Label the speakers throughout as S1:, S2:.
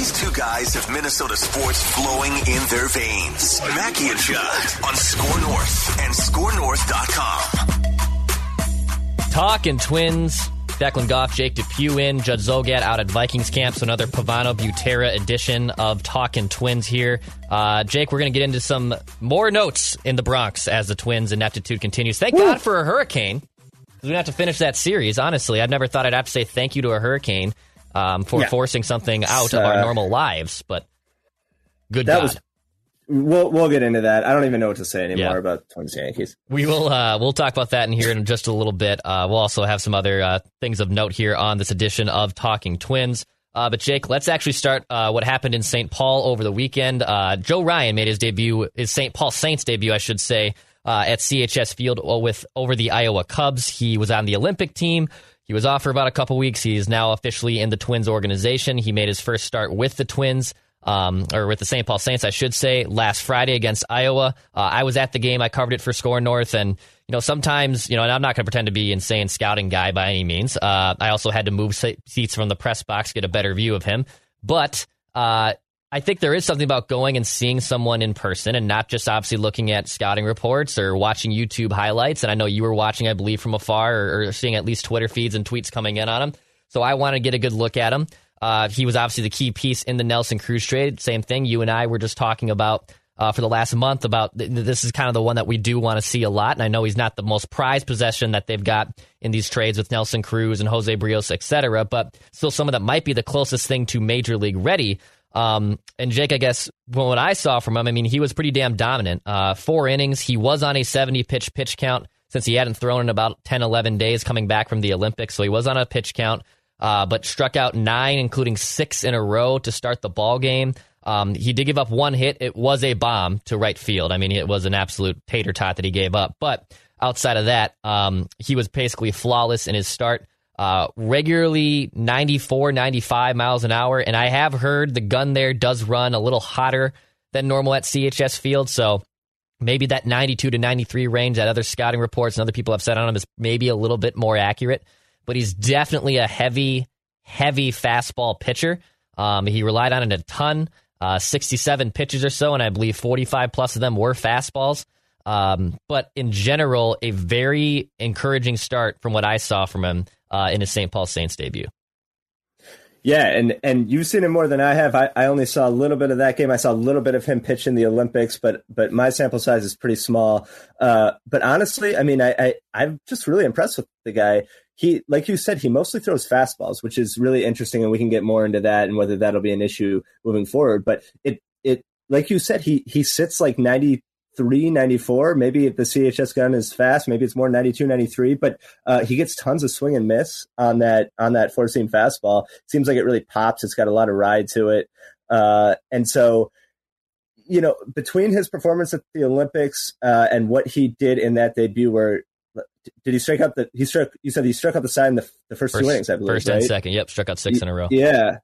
S1: These two guys have Minnesota sports flowing in their veins. Mackey and Judd on Score North and ScoreNorth.com.
S2: Talking Twins. Declan Goff, Jake DePew in, Judd Zulgad out at Vikings camp. So another Pavano Butera edition of Talking Twins here. Uh, Jake, we're going to get into some more notes in the Bronx as the Twins' ineptitude continues. Thank Woo. God for a hurricane. We don't have to finish that series. Honestly, I never thought I'd have to say thank you to a hurricane um, for yeah. forcing something out uh, of our normal lives. But good that God. was
S3: We'll we'll get into that. I don't even know what to say anymore yeah. about Twins Yankees.
S2: We will uh, we'll talk about that in here in just a little bit. Uh, we'll also have some other uh, things of note here on this edition of Talking Twins. Uh, but Jake, let's actually start uh, what happened in St. Paul over the weekend. Uh, Joe Ryan made his debut, his St. Paul Saints debut, I should say, at CHS Field with over the Iowa Cubs. He was on the Olympic team. He was off for about a couple weeks. He is now officially in the Twins organization. He made his first start with the Twins um, or with the St. Paul Saints, I should say, last Friday against Iowa. Uh, I was at the game. I covered it for Score North, and you know sometimes you know, and I'm not going to pretend to be insane scouting guy by any means. Uh, I also had to move seats from the press box get a better view of him, but. Uh, I think there is something about going and seeing someone in person and not just obviously looking at scouting reports or watching YouTube highlights. And I know you were watching, I believe, from afar or, or seeing at least Twitter feeds and tweets coming in on him. So I want to get a good look at him. Uh, he was obviously the key piece in the Nelson Cruz trade. Same thing. You and I were just talking about uh, for the last month about th- this is kind of the one that we do want to see a lot. And I know he's not the most prized possession that they've got in these trades with Nelson Cruz and Jose Berrios, et cetera, but still someone that might be the closest thing to major league ready. Um, and Jake, I guess well, what I saw from him, I mean, he was pretty damn dominant. Uh, four innings. He was on a 70 pitch pitch count since he hadn't thrown in about 10, 11 days coming back from the Olympics. So he was on a pitch count uh, but struck out nine, including six in a row to start the ball game. Um, he did give up one hit. It was a bomb to right field. I mean, it was an absolute tater tot that he gave up. But outside of that, um, he was basically flawless in his start. Uh, regularly 94, 95 miles an hour. And I have heard the gun there does run a little hotter than normal at CHS Field. So maybe that 92 to 93 range that other scouting reports and other people have said on him is maybe a little bit more accurate but he's definitely a heavy, heavy fastball pitcher. Um, he relied on it a ton, uh, 67 pitches or so, and I believe 45 plus of them were fastballs. Um, but in general, a very encouraging start from what I saw from him uh, in his St. Paul Saints debut.
S3: Yeah, and and you've seen him more than I have. I, I only saw a little bit of that game. I saw a little bit of him pitch in the Olympics, but but my sample size is pretty small. Uh, but honestly, I mean, I, I I'm just really impressed with the guy he, like you said, he mostly throws fastballs, which is really interesting, and we can get more into that and whether that'll be an issue moving forward. But it, it, like you said, he he sits like 93, 94. Maybe the CHS gun is fast, maybe it's more 92, 93, but uh, he gets tons of swing and miss on that on that four seam fastball. Seems like it really pops. It's got a lot of ride to it, uh, and so you know, between his performance at the Olympics uh, and what he did in that debut, where did he strike out the he struck you said he struck out the side in the, the first, first two innings i believe
S2: first
S3: right?
S2: and second yep struck out six in a row
S3: yeah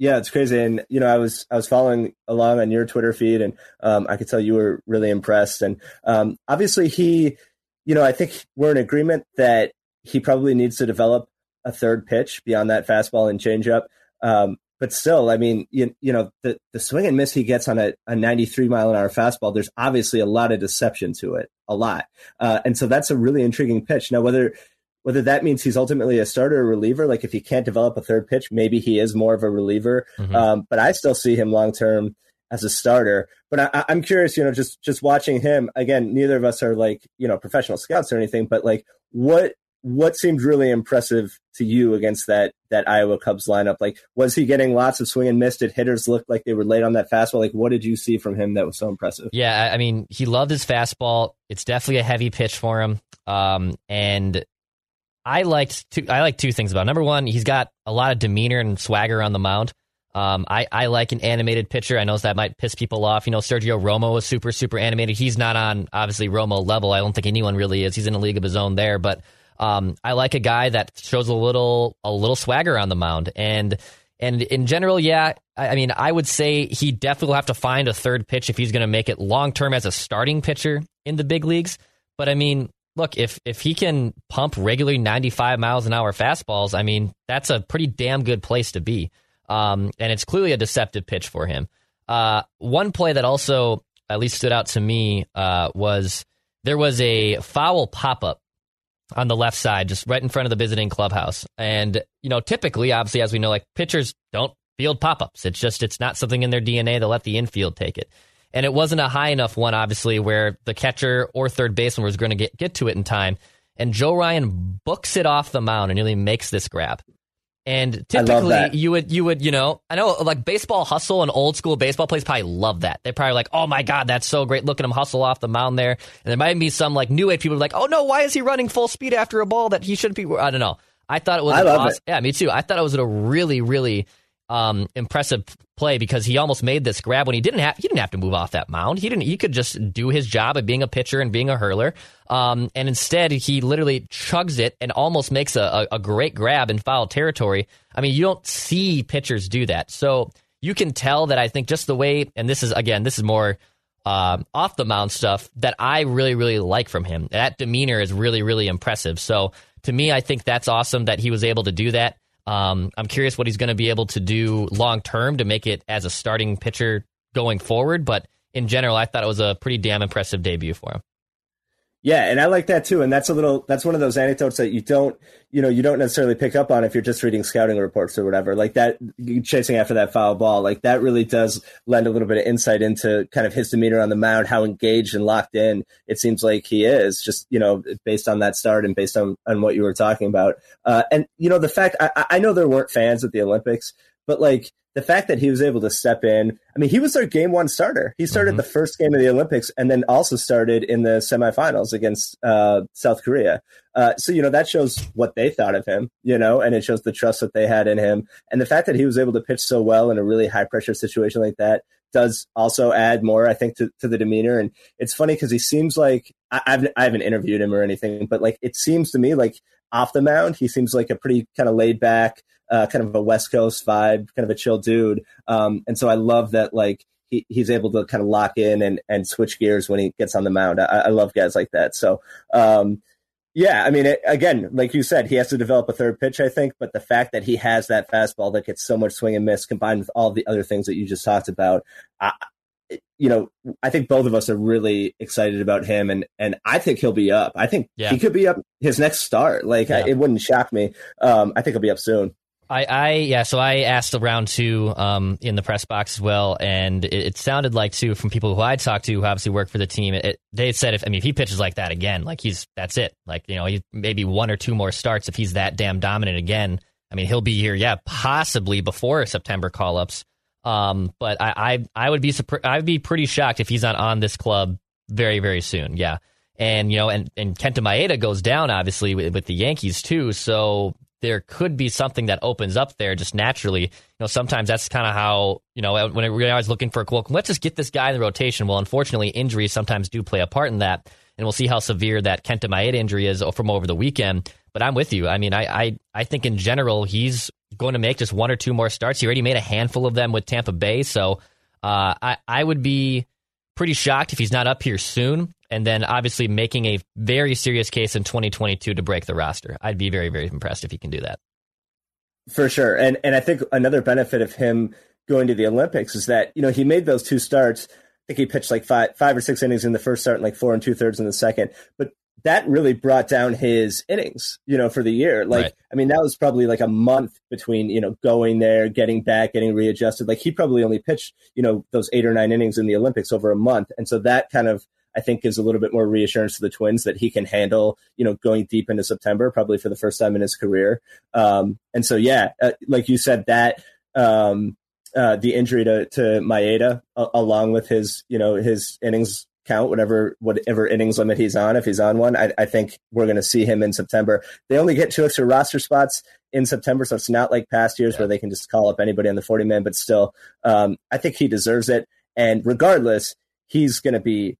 S3: yeah it's crazy and you know i was i was following along on your twitter feed and um, i could tell you were really impressed and um, obviously he you know i think we're in agreement that he probably needs to develop a third pitch beyond that fastball and changeup um, but still, I mean, you, you know, the, the swing and miss he gets on a, a 93 mile an hour fastball, there's obviously a lot of deception to it, a lot. Uh, and so that's a really intriguing pitch. Now, whether, whether that means he's ultimately a starter or reliever, like if he can't develop a third pitch, maybe he is more of a reliever. Mm-hmm. Um, but I still see him long term as a starter. But I, am curious, you know, just just watching him again. Neither of us are like you know professional scouts or anything, but like what what seemed really impressive to you against that that Iowa Cubs lineup? Like, was he getting lots of swing and miss? Did hitters look like they were late on that fastball? Like, what did you see from him that was so impressive?
S2: Yeah, I mean, he loved his fastball. It's definitely a heavy pitch for him. Um, and I liked two, I like two things about. Him. Number one, he's got a lot of demeanor and swagger on the mound. Um, I, I like an animated pitcher. I know that might piss people off. You know, Sergio Romo is super, super animated. He's not on obviously Romo level. I don't think anyone really is. He's in a league of his own there, but um, I like a guy that shows a little a little swagger on the mound, and and in general, yeah, I, I mean, I would say he definitely will have to find a third pitch if he's going to make it long term as a starting pitcher in the big leagues. But I mean, look, if if he can pump regularly 95 miles an hour fastballs, I mean, that's a pretty damn good place to be. Um, and it's clearly a deceptive pitch for him. Uh, one play that also at least stood out to me uh, was there was a foul pop up on the left side, just right in front of the visiting clubhouse. And, you know, typically, obviously, as we know, like pitchers don't field pop ups. It's just, it's not something in their DNA. They'll let the infield take it. And it wasn't a high enough one, obviously, where the catcher or third baseman was going to get, get to it in time. And Joe Ryan books it off the mound and nearly makes this grab. And typically, you would you would you know I know like baseball hustle and old school baseball players probably love that. They're probably like, oh my god, that's so great. Look at him hustle off the mound there. And there might be some like new age people like, oh no, why is he running full speed after a ball that he shouldn't be? I don't know. I thought it was.
S3: I love
S2: awesome,
S3: it.
S2: Yeah, me too. I thought it was a really really um, impressive play because he almost made this grab when he didn't have he didn't have to move off that mound. He didn't. He could just do his job of being a pitcher and being a hurler. Um, and instead, he literally chugs it and almost makes a, a, a great grab in foul territory. I mean, you don't see pitchers do that, so you can tell that I think just the way. And this is again, this is more. Um, off the mound stuff that I really, really like from him. That demeanor is really, really impressive. So to me, I think that's awesome that he was able to do that. Um, I'm curious what he's going to be able to do long term to make it as a starting pitcher going forward. But in general, I thought it was a pretty damn impressive debut for him.
S3: Yeah, and I like that too. And that's a little that's one of those anecdotes that you don't you know you don't necessarily pick up on if you're just reading scouting reports or whatever. Like that chasing after that foul ball, like that really does lend a little bit of insight into kind of his demeanor on the mound, how engaged and locked in it seems like he is. Just you know based on that start and based on on what you were talking about. Uh, and you know the fact I, I know there weren't fans at the Olympics, but like the fact that he was able to step in, I mean, he was their game one starter. He started mm-hmm. the first game of the Olympics and then also started in the semifinals against uh, South Korea. Uh, so, you know, that shows what they thought of him, you know, and it shows the trust that they had in him. And the fact that he was able to pitch so well in a really high pressure situation like that does also add more, I think, to, to the demeanor. And it's funny because he seems like I, I've, I haven't interviewed him or anything, but like it seems to me like off the mound, he seems like a pretty kind of laid back, uh, kind of a West Coast vibe, kind of a chill dude. Um, and so I love that like he, he's able to kind of lock in and, and switch gears when he gets on the mound. I, I love guys like that. So, um, yeah, I mean, it, again, like you said, he has to develop a third pitch, I think. But the fact that he has that fastball that gets so much swing and miss, combined with all the other things that you just talked about, I, you know, I think both of us are really excited about him, and and I think he'll be up. I think yeah. he could be up his next start. Like, yeah. I, it wouldn't shock me. Um, I think he'll be up soon.
S2: I, I yeah, so I asked around too um, in the press box as well, and it, it, sounded like too from people who I talked to who obviously work for the team. It, they said if I mean if he pitches like that again, like he's that's it. Like you know, he maybe one or two more starts if he's that damn dominant again. I mean, he'll be here, yeah, possibly before September call ups. Um, but I, I I would be I'd be pretty shocked if he's not on this club very very soon. Yeah. And you know, and, and Kenta Maeda goes down obviously with, with the Yankees too. So there could be something that opens up there just naturally. You know, sometimes that's kind of how, you know, when we're always looking for a quote, let's just get this guy in the rotation. Well, unfortunately, injuries sometimes do play a part in that. And we'll see how severe that Kenta Maeda injury is from over the weekend. But I'm with you. I mean, I, I, I think in general, he's going to make just one or two more starts. He already made a handful of them with Tampa Bay. So uh, I, I would be pretty shocked if he's not up here soon and then obviously making a very serious case in 2022 to break the roster. I'd be very, very impressed if he can do that.
S3: For sure. And and I think another benefit of him going to the Olympics is that, you know, he made those two starts. I think he pitched like five five or six innings in the first start and like four and two thirds in the second. But that really brought down his innings, you know, for the year. Like, right. I mean, that was probably like a month between, you know, going there, getting back, getting readjusted. Like he probably only pitched, you know, those eight or nine innings in the Olympics over a month. And so that kind of I think gives a little bit more reassurance to the Twins that he can handle, you know, going deep into September, probably for the first time in his career. Um, and so, yeah, uh, like you said, that um, uh, the injury to to Maeda, uh, along with his, you know, his innings count, whatever whatever innings limit he's on, if he's on one, I, I think we're going to see him in September. They only get two extra roster spots in September, so it's not like past years yeah. where they can just call up anybody on the forty man. But still, um, I think he deserves it. And regardless, he's going to be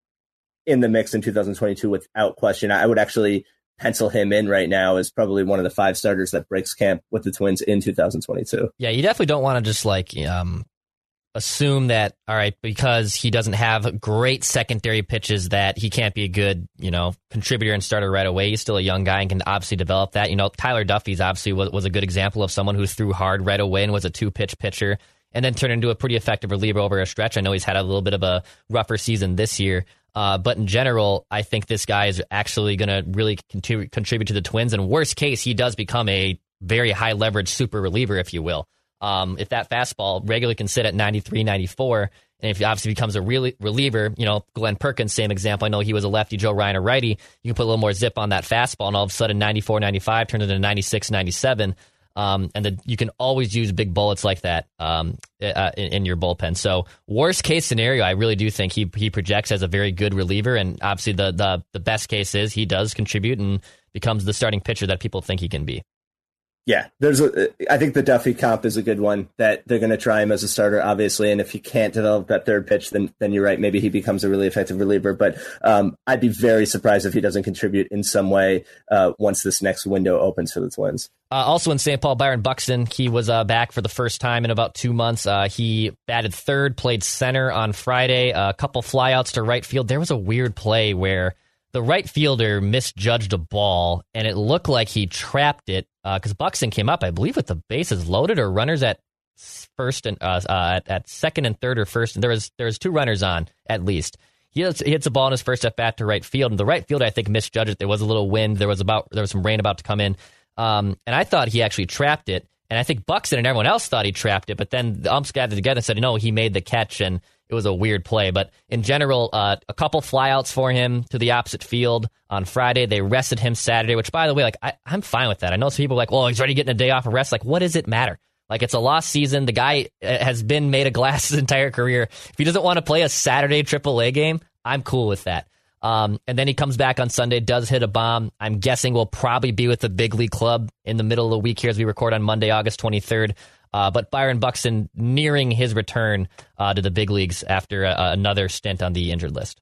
S3: in the mix in 2022 without question. I would actually pencil him in right now as probably one of the five starters that breaks camp with the Twins in 2022.
S2: Yeah, you definitely don't want to just like um, assume that all right because he doesn't have great secondary pitches that he can't be a good you know contributor and starter right away. He's still a young guy and can obviously develop that. You know Tyler Duffey's obviously was, was a good example of someone who threw hard right away and was a two pitch pitcher and then turned into a pretty effective reliever over a stretch. I know he's had a little bit of a rougher season this year. Uh, but in general, I think this guy is actually going to really contribute, contribute to the Twins. And worst case, he does become a very high leverage super reliever, if you will. Um, if that fastball regularly can sit at 93, 94, and if he obviously becomes a really reliever, you know, Glen Perkins, same example. I know he was a lefty, Joe Ryan a righty. You can put a little more zip on that fastball, and all of a sudden 94, 95 turns into 96, 97. Um, and the, you can always use big bullets like that um, uh, in, in, your bullpen. So worst case scenario, I really do think he he projects as a very good reliever, and obviously the the the best case is he does contribute and becomes the starting pitcher that people think he can be.
S3: Yeah, there's a. I think the Duffey comp is a good one that they're going to try him as a starter, obviously. And if he can't develop that third pitch, then then you're right. Maybe he becomes a really effective reliever. But um, I'd be very surprised if he doesn't contribute in some way uh, once this next window opens for the Twins.
S2: Uh, also in St. Paul, Byron Buxton, he was uh, back for the first time in about two months. Uh, he batted third, played center on Friday. a couple flyouts to right field. There was a weird play where the right fielder misjudged a ball, and it looked like he trapped it because uh, Buxton came up, I believe, with the bases loaded or runners at first and uh, uh, at, at, second and third or first. And there was there was two runners on at least. He hits, he hits a ball in his first at bat to right field, and the right field I think misjudged it. There was a little wind. There was about there was some rain about to come in, um, and I thought he actually trapped it. And I think Buxton and everyone else thought he trapped it, but then the umps gathered together and said, no, he made the catch, and it was a weird play. But in general, uh, a couple flyouts for him to the opposite field on Friday. They rested him Saturday, which, by the way, like I, am fine with that. I know some people are like, well, he's already getting a day off of rest. Like, what does it matter? Like, it's a lost season. The guy uh, has been made of glass his entire career. If he doesn't want to play a Saturday AAA game, I'm cool with that. Um, and then he comes back on Sunday, does hit a bomb. I'm guessing will probably be with the big league club in the middle of the week here as we record on Monday, August 23rd. Uh, but Byron Buxton nearing his return uh, to the big leagues after uh, another stint on the injured list.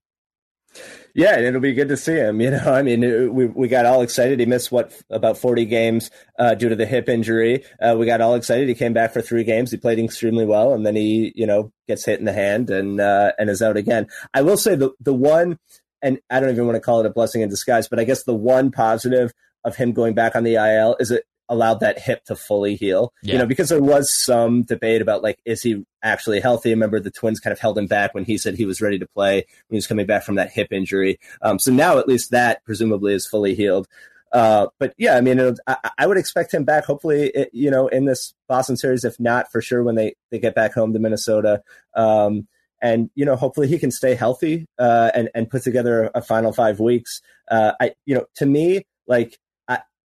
S3: Yeah, it'll be good to see him. You know, I mean, we we got all excited. He missed what about forty games uh, due to the hip injury. Uh, we got all excited. He came back for three games. He played extremely well, and then he, you know, gets hit in the hand and uh, and is out again. I will say the the one and I don't even want to call it a blessing in disguise, but I guess the one positive of him going back on the IL is it allowed that hip to fully heal. Yeah. You know, because there was some debate about like, is he actually healthy? Remember, the Twins kind of held him back when he said he was ready to play when he was coming back from that hip injury. Um, so now at least that presumably is fully healed. Uh, but yeah, I mean, I, I, would expect him back. Hopefully, it, you know, in this Boston series, if not for sure when they they get back home to Minnesota. Um, and you know hopefully he can stay healthy uh, and and put together a final five weeks. Uh, I you know to me like I,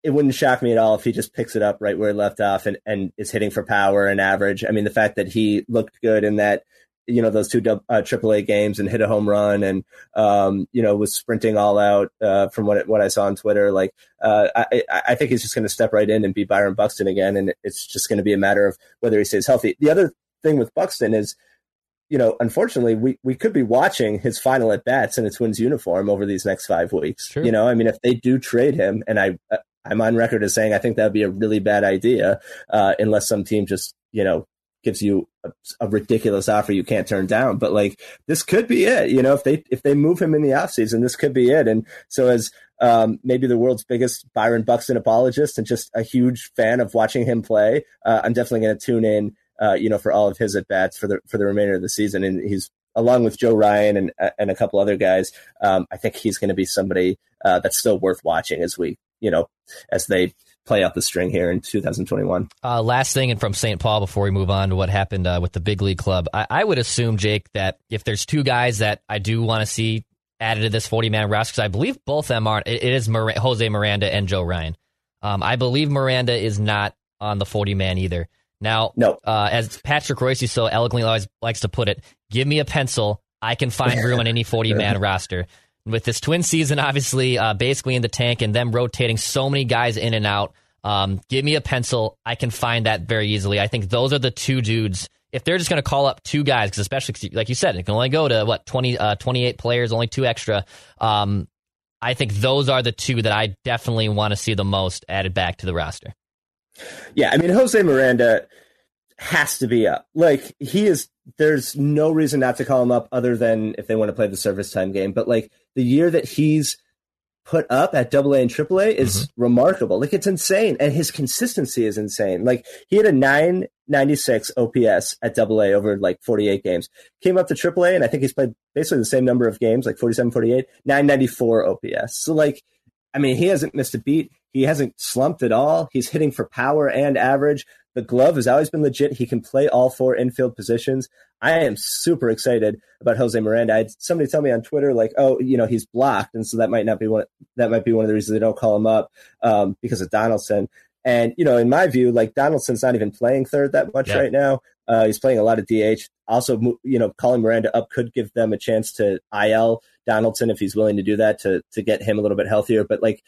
S3: it wouldn't shock me at all if he just picks it up right where he left off and and is hitting for power and average. I mean the fact that he looked good in that you know those two uh, AAA games and hit a home run and um, you know was sprinting all out uh, from what what I saw on Twitter. Like uh, I I think he's just going to step right in and be Byron Buxton again, and it's just going to be a matter of whether he stays healthy. The other thing with Buxton is you know, unfortunately, we, we could be watching his final at bats in a Twins uniform over these next five weeks. True. You know, I mean, if they do trade him, and I uh, I'm on record as saying I think that would be a really bad idea, uh, unless some team just you know gives you a, a, ridiculous offer you can't turn down. But like this could be it. You know, if they if they move him in the offseason, this could be it. And so as um, maybe the world's biggest Byron Buxton apologist and just a huge fan of watching him play, uh, I'm definitely going to tune in uh, you know, for all of his at bats for the for the remainder of the season. And he's along with Joe Ryan and and a couple other guys. Um, I think he's going to be somebody uh, that's still worth watching as we, you know, as they play out the string here in 2021.
S2: Uh, last thing, and from St. Paul before we move on to what happened uh, with the big league club, I, I, would assume Jake that if there's two guys that I do want to see added to this 40 man roster, because I believe both of them are, it, it is Mir- Jose Miranda and Joe Ryan. Um, I believe Miranda is not on the 40 man either. Now,
S3: no.
S2: Uh, as Patrick Royce so eloquently always likes to put it, give me a pencil. I can find room on any 40 man roster. With this twin season, obviously, uh, basically in the tank and them rotating so many guys in and out, um, give me a pencil. I can find that very easily. I think those are the two dudes. If they're just going to call up two guys, because especially like you said, it can only go to what 20, uh, 28 players, only two extra. Um, I think those are the two that I definitely want to see the most added back to the roster.
S3: Yeah, I mean Jose Miranda has to be up. Like he is there's no reason not to call him up other than if they want to play the service time game. But like the year that he's put up at double A and triple A is mm-hmm. remarkable. Like it's insane. And his consistency is insane. Like he had a 996 OPS at double A over like 48 games. Came up to triple A and I think he's played basically the same number of games, like 47, 48, 994 OPS. So like, I mean, he hasn't missed a beat. He hasn't slumped at all. He's hitting for power and average. The glove has always been legit. He can play all four infield positions. I am super excited about Jose Miranda. I had somebody tell me on Twitter, like, oh, you know, he's blocked, and so that might not be one. That might be one of the reasons they don't call him up um, because of Donaldson. And you know, in my view, like Donaldson's not even playing third that much yeah. right now. Uh, he's playing a lot of DH. Also, you know, calling Miranda up could give them a chance to IL Donaldson if he's willing to do that to to get him a little bit healthier. But like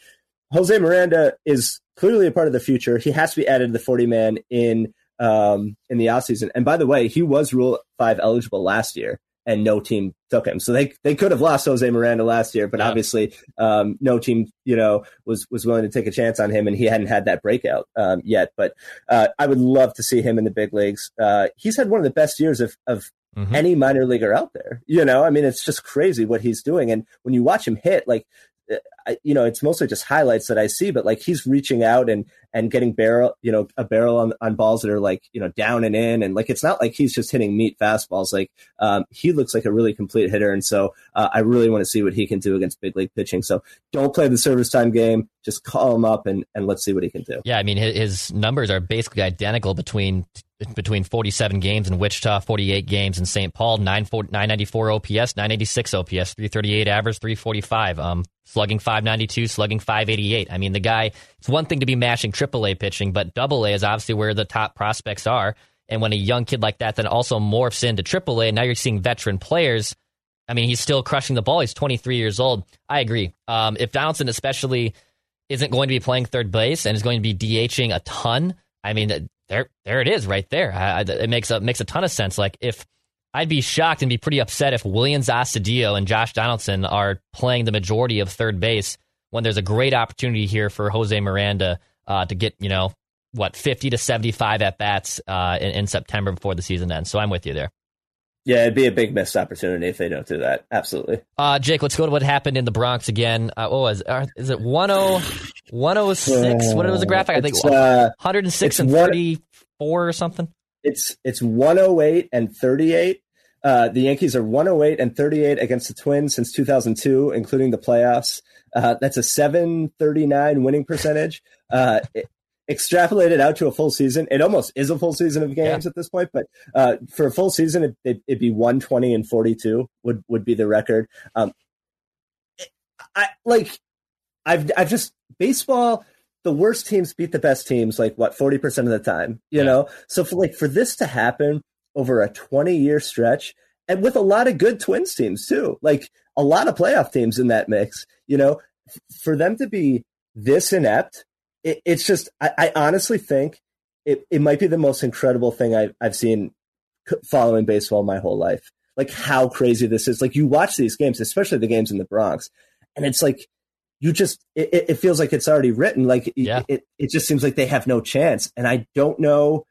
S3: Jose Miranda is clearly a part of the future. He has to be added to the 40 man in um, in the offseason. And by the way, he was Rule 5 eligible last year and no team took him. So they they could have lost Jose Miranda last year, but yeah. obviously um, no team, you know, was was willing to take a chance on him and he hadn't had that breakout um, yet. But uh, I would love to see him in the big leagues. Uh, he's had one of the best years of of Mm-hmm. any minor leaguer out there. You know, I mean, it's just crazy what he's doing. And when you watch him hit, like you know, it's mostly just highlights that I see, but like he's reaching out and and getting barrel, you know, a barrel on, on balls that are like you know down and in, and like it's not like he's just hitting meat fastballs. Like um, he looks like a really complete hitter, and so uh, I really want to see what he can do against big league pitching. So don't play the service time game. Just call him up and and let's see what he can do.
S2: Yeah, I mean his numbers are basically identical between between 47 games in Wichita, 48 games in St. Paul, 994 OPS, 986 OPS, 338 average, 345. Um, slugging 592, slugging 588. I mean, the guy, it's one thing to be mashing AAA pitching, but double A is obviously where the top prospects are. And when a young kid like that then also morphs into AAA, now you're seeing veteran players. I mean, he's still crushing the ball. He's 23 years old. I agree. Um, if Donaldson, especially, isn't going to be playing third base and is going to be DHing a ton, I mean, there, there it is, right there. I, it makes a makes a ton of sense. Like if I'd be shocked and be pretty upset if Willians Astudillo and Josh Donaldson are playing the majority of third base when there's a great opportunity here for Jose Miranda uh, to get, you know, what, 50 to 75 at bats uh, in, in, September before the season ends. So I'm with you there.
S3: Yeah, it'd be a big missed opportunity if they don't do that. Absolutely.
S2: Uh, Jake, let's go to what happened in the Bronx again. Uh, what was uh, is it 10, 106? what was the graphic? I think uh, 106 and 34 or something.
S3: It's it's 108 and 38 uh, the Yankees are 108 and 38 against the Twins since 2002, including the playoffs. Uh, that's a 739 winning percentage. Uh, it, extrapolated out to a full season, it almost is a full season of games yeah. at this point. But uh, for a full season, it, would it, be 120 and 42 would would be the record. Um, I like I've I've just baseball. The worst teams beat the best teams like what 40% of the time, you yeah. know? So for like for this to happen over a 20 year stretch and with a lot of good twins teams too. Like a lot of playoff teams in that mix you know? For them to be this inept it, it's just I, I, honestly think it, it might be the most incredible thing I've, I've seen following baseball my whole life. Like how crazy this is. Like you watch these games especially the games in the bronx and it's like you just it, it feels like it's already written. Like yeah. it, it just seems like they have no chance and i don't know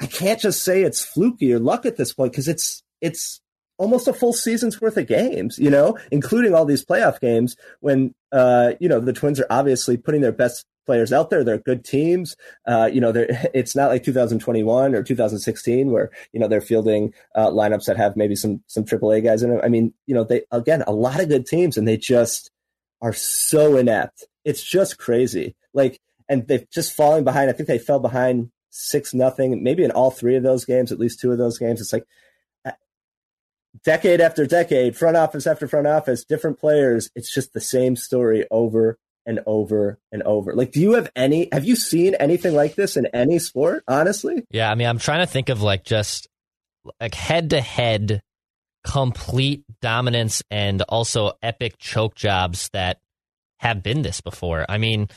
S3: I can't just say it's fluky or luck at this point because it's it's almost a full season's worth of games, you know, including all these playoff games when uh, you know the Twins are obviously putting their best players out there. They're good teams. Uh, you know, it's not like 2021 or 2016 where you know they're fielding uh, lineups that have maybe some some AAA guys in them. I mean, you know, they again a lot of good teams, and they just are so inept. It's just crazy. Like, and they've just falling behind. I think they fell behind six nothing, maybe in all three of those games, at least two of those games. It's like uh, decade after decade, front office after front office, different players. It's just the same story over and over and over. Like, do you have any? Have you seen anything like this in any sport? Honestly,
S2: yeah. I mean, I'm trying to think of like just like head to head complete dominance and also epic choke jobs that have been this before. I mean,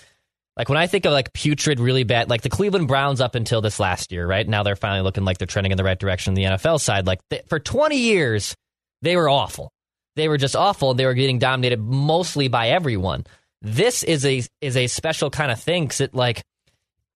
S2: like when I think of like putrid, really bad, like the Cleveland Browns up until this last year, right? Now they're finally looking like they're trending in the right direction. The NFL side, like for 20 years, they were awful. They were just awful. They were getting dominated mostly by everyone. This is a is a special kind of thing because it like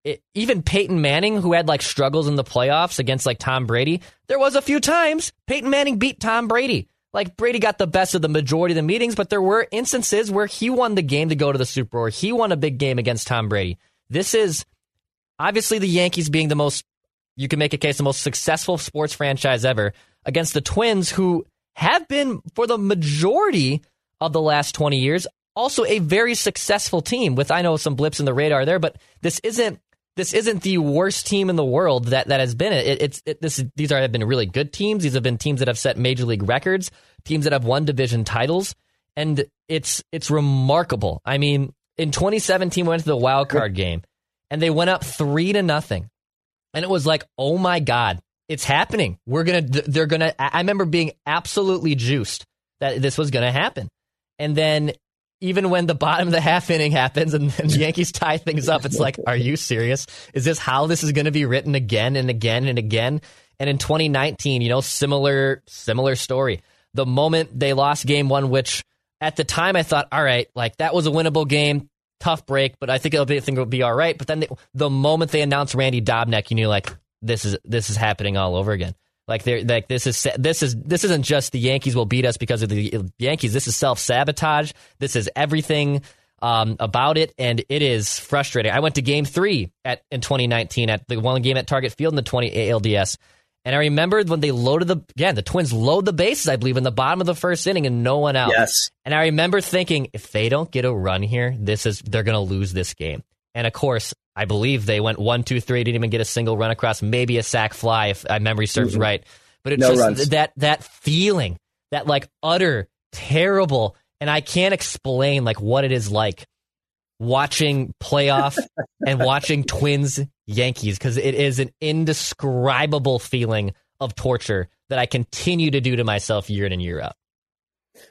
S2: it, even Peyton Manning, who had like struggles in the playoffs against like Tom Brady, there was a few times Peyton Manning beat Tom Brady. Like Brady got the best of the majority of the meetings, but there were instances where he won the game to go to the Super Bowl. He won a big game against Tom Brady. This is obviously the Yankees being the most, you can make a case, the most successful sports franchise ever against the Twins, who have been for the majority of the last 20 years also a very successful team with I know some blips in the radar there, but this isn't this isn't the worst team in the world that, that has been it. It's it, this these are have been really good teams. These have been teams that have set major league records, teams that have won division titles, and it's it's remarkable. I mean, in 2017, we went to the wild card game, and they went up three to nothing, and it was like, oh my god, it's happening. We're gonna they're gonna. I remember being absolutely juiced that this was gonna happen, and then even when the bottom of the half inning happens and, and the Yankees tie things up, it's like, are you serious? Is this how this is going to be written again and again and again? And in 2019, you know, similar similar story. The moment they lost game one, which at the time I thought, all right, like that was a winnable game, tough break, but I think it'll be, I think it'll be all right. But then they, the moment they announced Randy Dobnak, you knew like this is this is happening all over again. Like they're like this is this is this isn't just the Yankees will beat us because of the Yankees. This is self sabotage. This is everything um, about it, and it is frustrating. I went to Game Three at in 2019 at the one game at Target Field in the 20 ALDS, and I remember when they loaded the again the Twins load the bases, I believe, in the bottom of the first inning and no one out.
S3: Yes,
S2: and I remember thinking if they don't get a run here, this is they're going to lose this game. And of course, I believe they went one, two, three, didn't even get a single run across, maybe a sac fly if my memory serves mm-hmm. right. But it's no just runs. that that feeling, that like utter terrible, and I can't explain like what it is like watching playoff and watching Twins Yankees because it is an indescribable feeling of torture that I continue to do to myself year in and year out.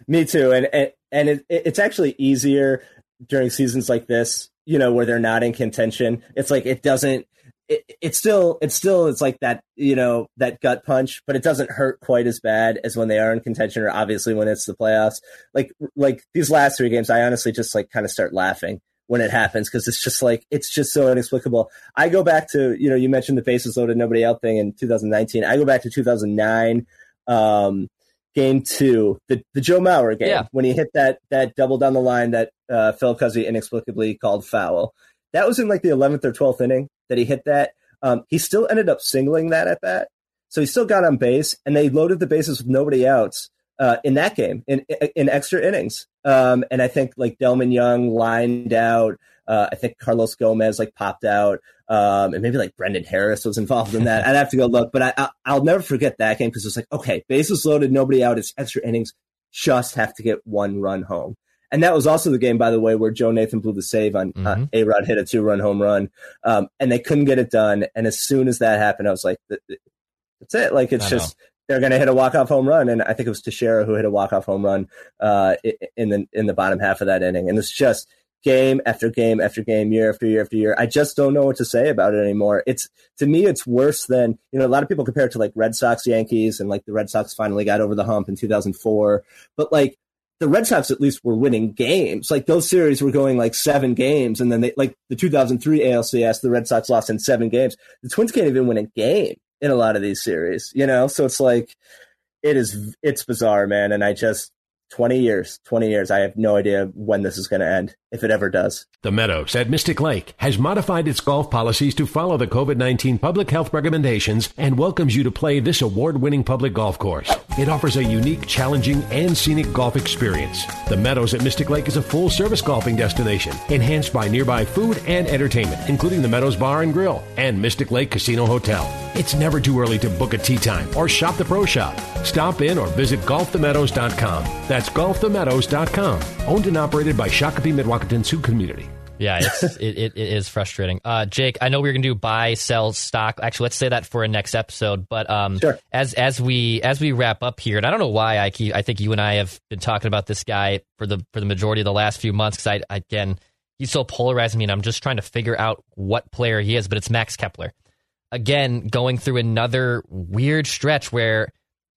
S3: Me too, and and, and it, it's actually easier during seasons like this you know, where they're not in contention. It's like it doesn't. It, it's still it's still it's like that you know that gut punch, but it doesn't hurt quite as bad as when they are in contention or obviously when it's the playoffs. Like like these last three games, I honestly just like kind of start laughing when it happens because it's just like it's just so inexplicable. I go back to you know you mentioned the bases loaded nobody out thing in 2019. I go back to 2009. Um, game two, the, the Joe Mauer game, yeah. when he hit that that double down the line that uh, Phil Cuzzi inexplicably called foul. That was in like the 11th or 12th inning that he hit that. Um, he still ended up singling that at bat. So he still got on base, and they loaded the bases with nobody outs uh, in that game in in extra innings. Um, and I think like Delmon Young lined out. Uh, I think Carlos Gomez like popped out, um, and maybe like Brendan Harris was involved in that. I'd have to go look, but I, I will never forget that game because it was like okay, bases loaded, nobody out. It's extra innings. Just have to get one run home. And that was also the game, by the way, where Joe Nathan blew the save on uh, mm-hmm. uh, A Rod hit a two run home run, um, and they couldn't get it done. And as soon as that happened, I was like, "That's it!" Like it's just they're going to hit a walk off home run, and I think it was Teixeira who hit a walk off home run uh, in the in the bottom half of that inning. And it's just game after game after game, year after year after year. I just don't know what to say about it anymore. It's to me, it's worse than you know. A lot of people compare it to like Red Sox, Yankees, and like the Red Sox finally got over the hump in 2004. But like the Red Sox at least were winning games. Like those series were going like seven games, and then they like the 2003 ALCS, the Red Sox lost in seven games. The Twins can't even win a game in a lot of these series, you know. So it's like it is it's bizarre, man. And I just 20 years, 20 years. I have no idea when this is going to end, if it ever does.
S4: The Meadows at Mystic Lake has modified its golf policies to follow the COVID 19 public health recommendations and welcomes you to play this award winning public golf course. It offers a unique, challenging, and scenic golf experience. The Meadows at Mystic Lake is a full service golfing destination, enhanced by nearby food and entertainment, including the Meadows Bar and Grill and Mystic Lake Casino Hotel. It's never too early to book a tee time or shop the pro shop. Stop in or visit golfthemeadows.com. That's golfthemeadows.com. Owned and operated by Shakopee Sioux Community.
S2: Yeah, it's, it, it, it is frustrating. Uh, Jake, I know we are gonna do buy, sell stock. Actually, let's say that for a next episode. But um,
S3: sure.
S2: as as we as we wrap up here, and I don't know why I keep, I think you and I have been talking about this guy for the for the majority of the last few months because I again he's so polarizing me, and I'm just trying to figure out what player he is. But it's Max Kepler. Again, going through another weird stretch where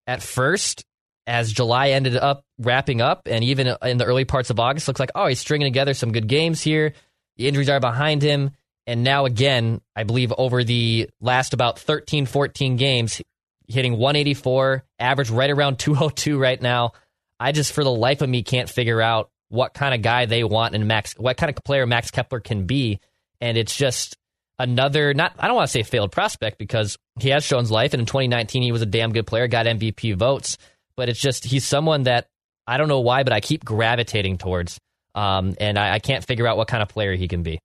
S2: at first as July ended up wrapping up, and even in the early parts of August, looks like, oh, he's stringing together some good games here. The injuries are behind him. And now again, I believe over the last about 13, 14 games, hitting 184, average right around 202 right now. I just, for the life of me, can't figure out what kind of guy they want and Max, what kind of player Max Kepler can be. And it's just another, not, I don't want to say failed prospect because he has shown his life. And in 2019, he was a damn good player, got MVP votes. But it's just, he's someone that I don't know why, but I keep gravitating towards. Um, and I, I can't figure out what kind of player he can be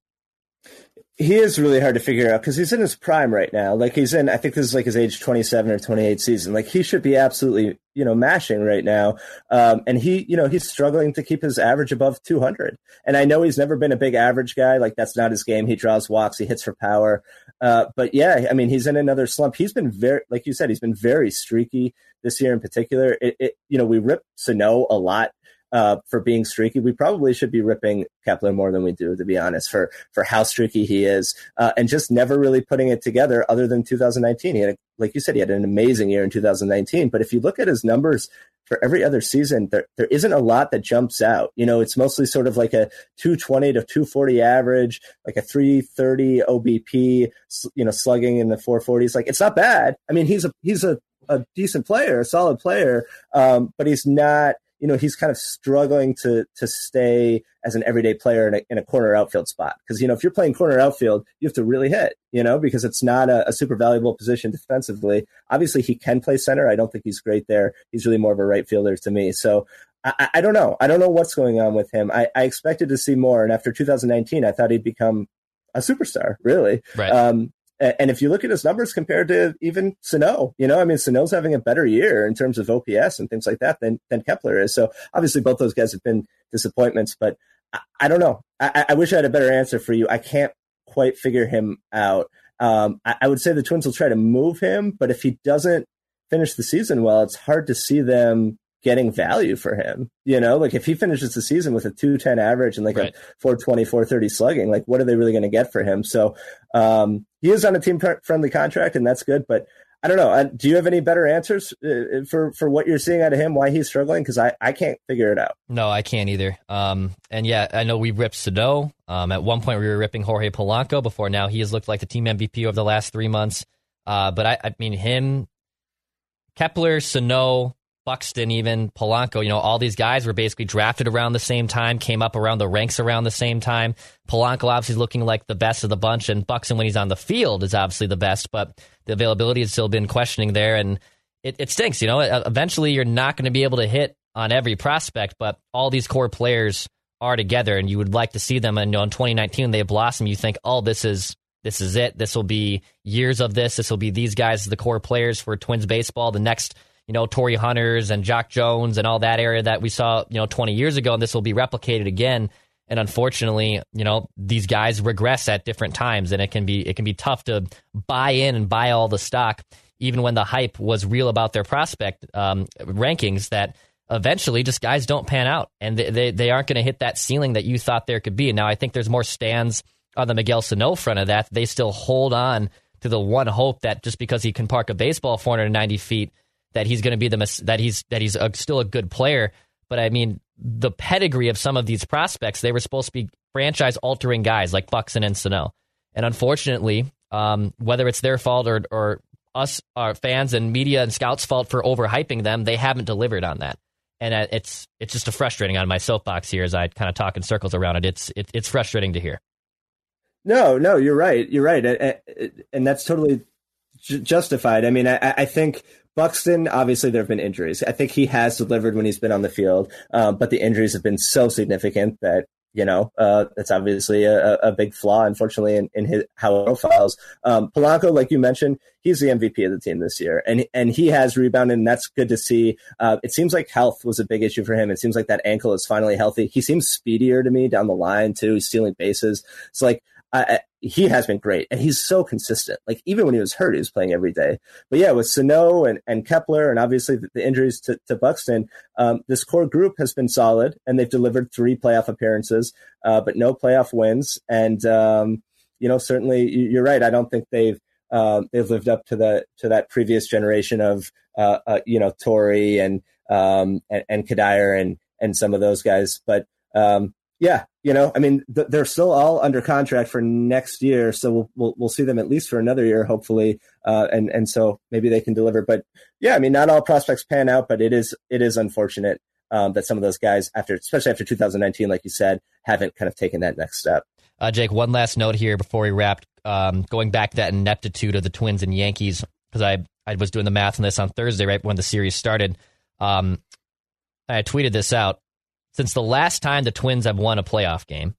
S3: he is really hard to figure out because he's in his prime right now. Like he's in, I think this is like his age 27 or 28 season. Like he should be absolutely, you know, mashing right now. Um, and he, you know, he's struggling to keep his average above 200. And I know he's never been a big average guy. Like that's not his game. He draws walks, he hits for power. Uh, but yeah, I mean, he's in another slump. He's been very, like you said, he's been very streaky this year in particular. It, it you know, we rip Sano a lot uh, for being streaky. We probably should be ripping Kepler more than we do, to be honest, for for how streaky he is, uh, and just never really putting it together. Other than 2019, he had, a, like you said, he had an amazing year in 2019. But if you look at his numbers for every other season, there there isn't a lot that jumps out. You know, it's mostly sort of like a 220 to 240 average, like a 330 OBP. You know, slugging in the 440s. Like it's not bad. I mean, he's a he's a a decent player, a solid player, um, but he's not you know, he's kind of struggling to to stay as an everyday player in a, in a corner outfield spot. Because you know, if you're playing corner outfield, you have to really hit. You know, because it's not a, a, super valuable position defensively. Obviously, he can play center. I don't think he's great there. He's really more of a right fielder to me. So. I, I don't know. I don't know what's going on with him. I, I expected to see more, and after 2019, I thought he'd become a superstar, really.
S2: Right.
S3: Um, and if you look at his numbers compared to even Sano, you know, I mean, Sano's having a better year in terms of OPS and things like that than, than Kepler is. So obviously both those guys have been disappointments, but I, I don't know. I, I, wish I had a better answer for you. I can't quite figure him out. Um, I, I would say the Twins will try to move him, but if he doesn't finish the season well, it's hard to see them getting value for him. You know, like if he finishes the season with a 210 average and like right. a 420, 430 slugging, like what are they really going to get for him? So um, he is on a team friendly contract and that's good. But I don't know. Do you have any better answers uh, uh, for, for what you're seeing out of him, why he's struggling? Because I, I can't figure it out.
S2: No, I can't either. Um, and yeah, I know we ripped Sano. Um, at one point, we were ripping Jorge Polanco before now. He has looked like the team MVP over the last three months. Uh, but I, I mean, him, Kepler, Sano, Buxton, even Polanco, you know, all these guys were basically drafted around the same time, came up around the ranks around the same time. Polanco obviously looking like the best of the bunch, and Buxton, when he's on the field, is obviously the best, but the availability has still been questioning there, and it, it stinks. You know, eventually you're not going to be able to hit on every prospect, but all these core players are together, and you would like to see them. And you know, in 2019, they blossom. You think, oh, this is this is it. This will be years of this. This will be these guys, the core players for Twins baseball. The next you know, Torii Hunters and Jacque Jones and all that area that we saw, you know, 20 years ago, and this will be replicated again. And unfortunately, you know, these guys regress at different times, and it can be it can be tough to buy in and buy all the stock, even when the hype was real about their prospect um, rankings. That eventually, just guys don't pan out, and they they, they aren't going to hit that ceiling that you thought there could be. And now I think there's more stands on the Miguel Sano front of that. They still hold on to the one hope that just because he can park a baseball 490 feet that he's going to be the that he's that he's a, still a good player. But I mean, the pedigree of some of these prospects, they were supposed to be franchise altering guys like Buxton and Sano. And unfortunately, um, whether it's their fault or, or us, our fans and media and scouts' fault for overhyping them, they haven't delivered on that. And uh, it's it's just a frustrating on my soapbox here as I kind of talk in circles around it. It's it, it's frustrating to hear.
S3: No, no, you're right. You're right, and that's totally justified. I mean, I, I think Buxton, obviously, there have been injuries. I think he has delivered when he's been on the field, um, but the injuries have been so significant that you know uh, it's obviously a, a, big flaw, unfortunately, in, in his how profiles. Um, Polanco, like you mentioned, he's the MVP of the team this year, and and he has rebounded, and that's good to see. Uh, it seems like health was a big issue for him. It seems like that ankle is finally healthy. He seems speedier to me down the line too. He's stealing bases. It's like I, he has been great, and he's so consistent. Like even when he was hurt, he was playing every day. But yeah, with Sano and, and Kepler, and obviously the, the injuries to, to Buxton, um, this core group has been solid, and they've delivered three playoff appearances, uh, but no playoff wins. And um, you know, certainly you're right. I don't think they've uh, they've lived up to the to that previous generation of uh, uh you know Torii and um, and, and and and some of those guys. But um, Yeah, you know, I mean, th- they're still all under contract for next year, so we'll, we'll, we'll see them at least for another year, hopefully, uh, and and so maybe they can deliver. But yeah, I mean, not all prospects pan out, but it is it is unfortunate um, that some of those guys, after especially after 2019, like you said, haven't kind of taken that next step.
S2: Uh, Jake, one last note here before we wrap. Um, going back to that ineptitude of the Twins and Yankees, because I I was doing the math on this on Thursday, right when the series started. Um, I tweeted this out since the last time the Twins have won a playoff game,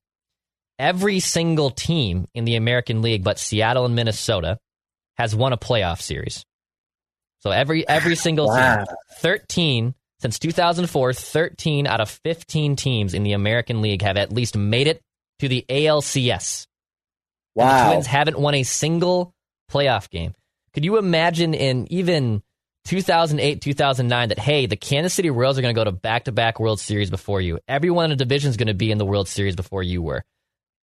S2: every single team in the American League but Seattle and Minnesota has won a playoff series. So every every single wow. team, 13 since 2004, 13 out of 15 teams in the American League have at least made it to the ALCS.
S3: Wow.
S2: And the Twins haven't won a single playoff game. Could you imagine in even 2008, 2009 that, hey, the Kansas City Royals are going to go to back to back World Series before you. Everyone in the division is going to be in the World Series before you were.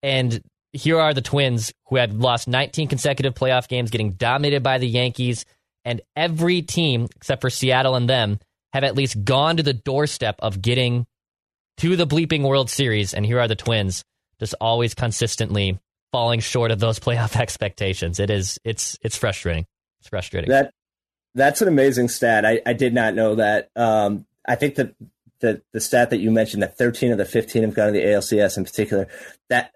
S2: And here are the Twins who had lost 19 consecutive playoff games, getting dominated by the Yankees. And every team, except for Seattle and them, have at least gone to the doorstep of getting to the bleeping World Series. And here are the Twins, just always consistently falling short of those playoff expectations. It is, it's, it's frustrating. It's frustrating.
S3: That that's an amazing stat. I, I did not know that. Um, I think that the the stat that you mentioned that 13 of the 15 have gone to the ALCS in particular that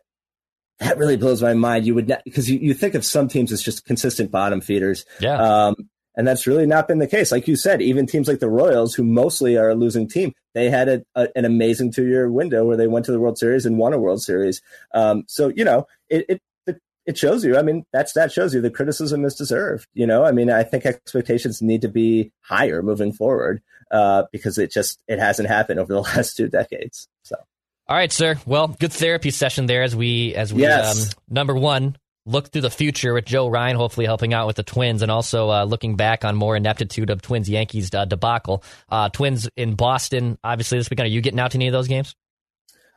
S3: that really blows my mind. You would not because you, you think of some teams as just consistent bottom feeders.
S2: Yeah.
S3: Um, and that's really not been the case. Like you said, even teams like the Royals, who mostly are a losing team, they had a, a, an amazing two year window where they went to the World Series and won a World Series. Um, so, you know, it, it, it shows you. I mean, that's that shows you the criticism is deserved. You know, I mean, I think expectations need to be higher moving forward uh, because it just it hasn't happened over the last two decades. So,
S2: all right, sir. Well, good therapy session there as we as we
S3: yes.
S2: um, number one look through the future with Joe Ryan, hopefully helping out with the Twins, and also uh, looking back on more ineptitude of Twins Yankees uh, debacle. Uh, twins in Boston, obviously this weekend. Are you getting out to any of those games?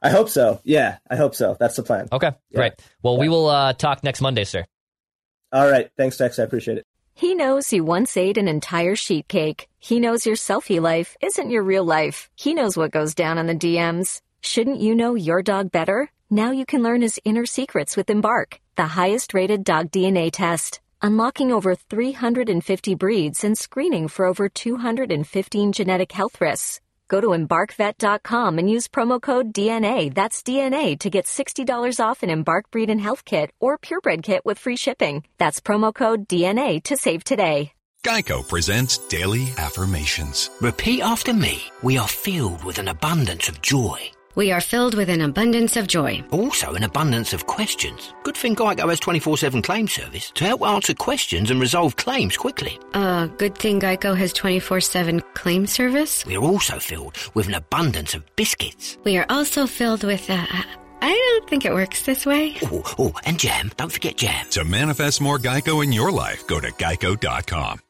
S3: I hope so. Yeah, I hope so. That's the plan.
S2: Okay, yeah. great. Well, yeah. we will uh, talk next Monday, sir.
S3: All right. Thanks, Dex. I appreciate it.
S5: He knows you once ate an entire sheet cake. He knows your selfie life isn't your real life. He knows what goes down on the DMs. Shouldn't you know your dog better? Now you can learn his inner secrets with Embark, the highest rated dog DNA test. Unlocking over 350 breeds and screening for over 215 genetic health risks. Go to embarkvet.com and use promo code DNA, that's DNA, to get $60 off an Embark Breed and Health Kit or Purebred Kit with free shipping. That's promo code DNA to save today.
S6: Geico presents Daily Affirmations.
S7: Repeat after me. We are filled with an abundance of joy.
S8: We are filled with an abundance of joy.
S7: Also, an abundance of questions. Good thing Geico has 24 7 claim service to help answer questions and resolve claims quickly.
S8: Uh, good thing Geico has 24 7 claim service.
S7: We are also filled with an abundance of biscuits.
S8: We are also filled with, uh, I don't think it works this way.
S7: Oh, oh, and jam. Don't forget jam.
S6: To manifest more Geico in your life, go to geico.com.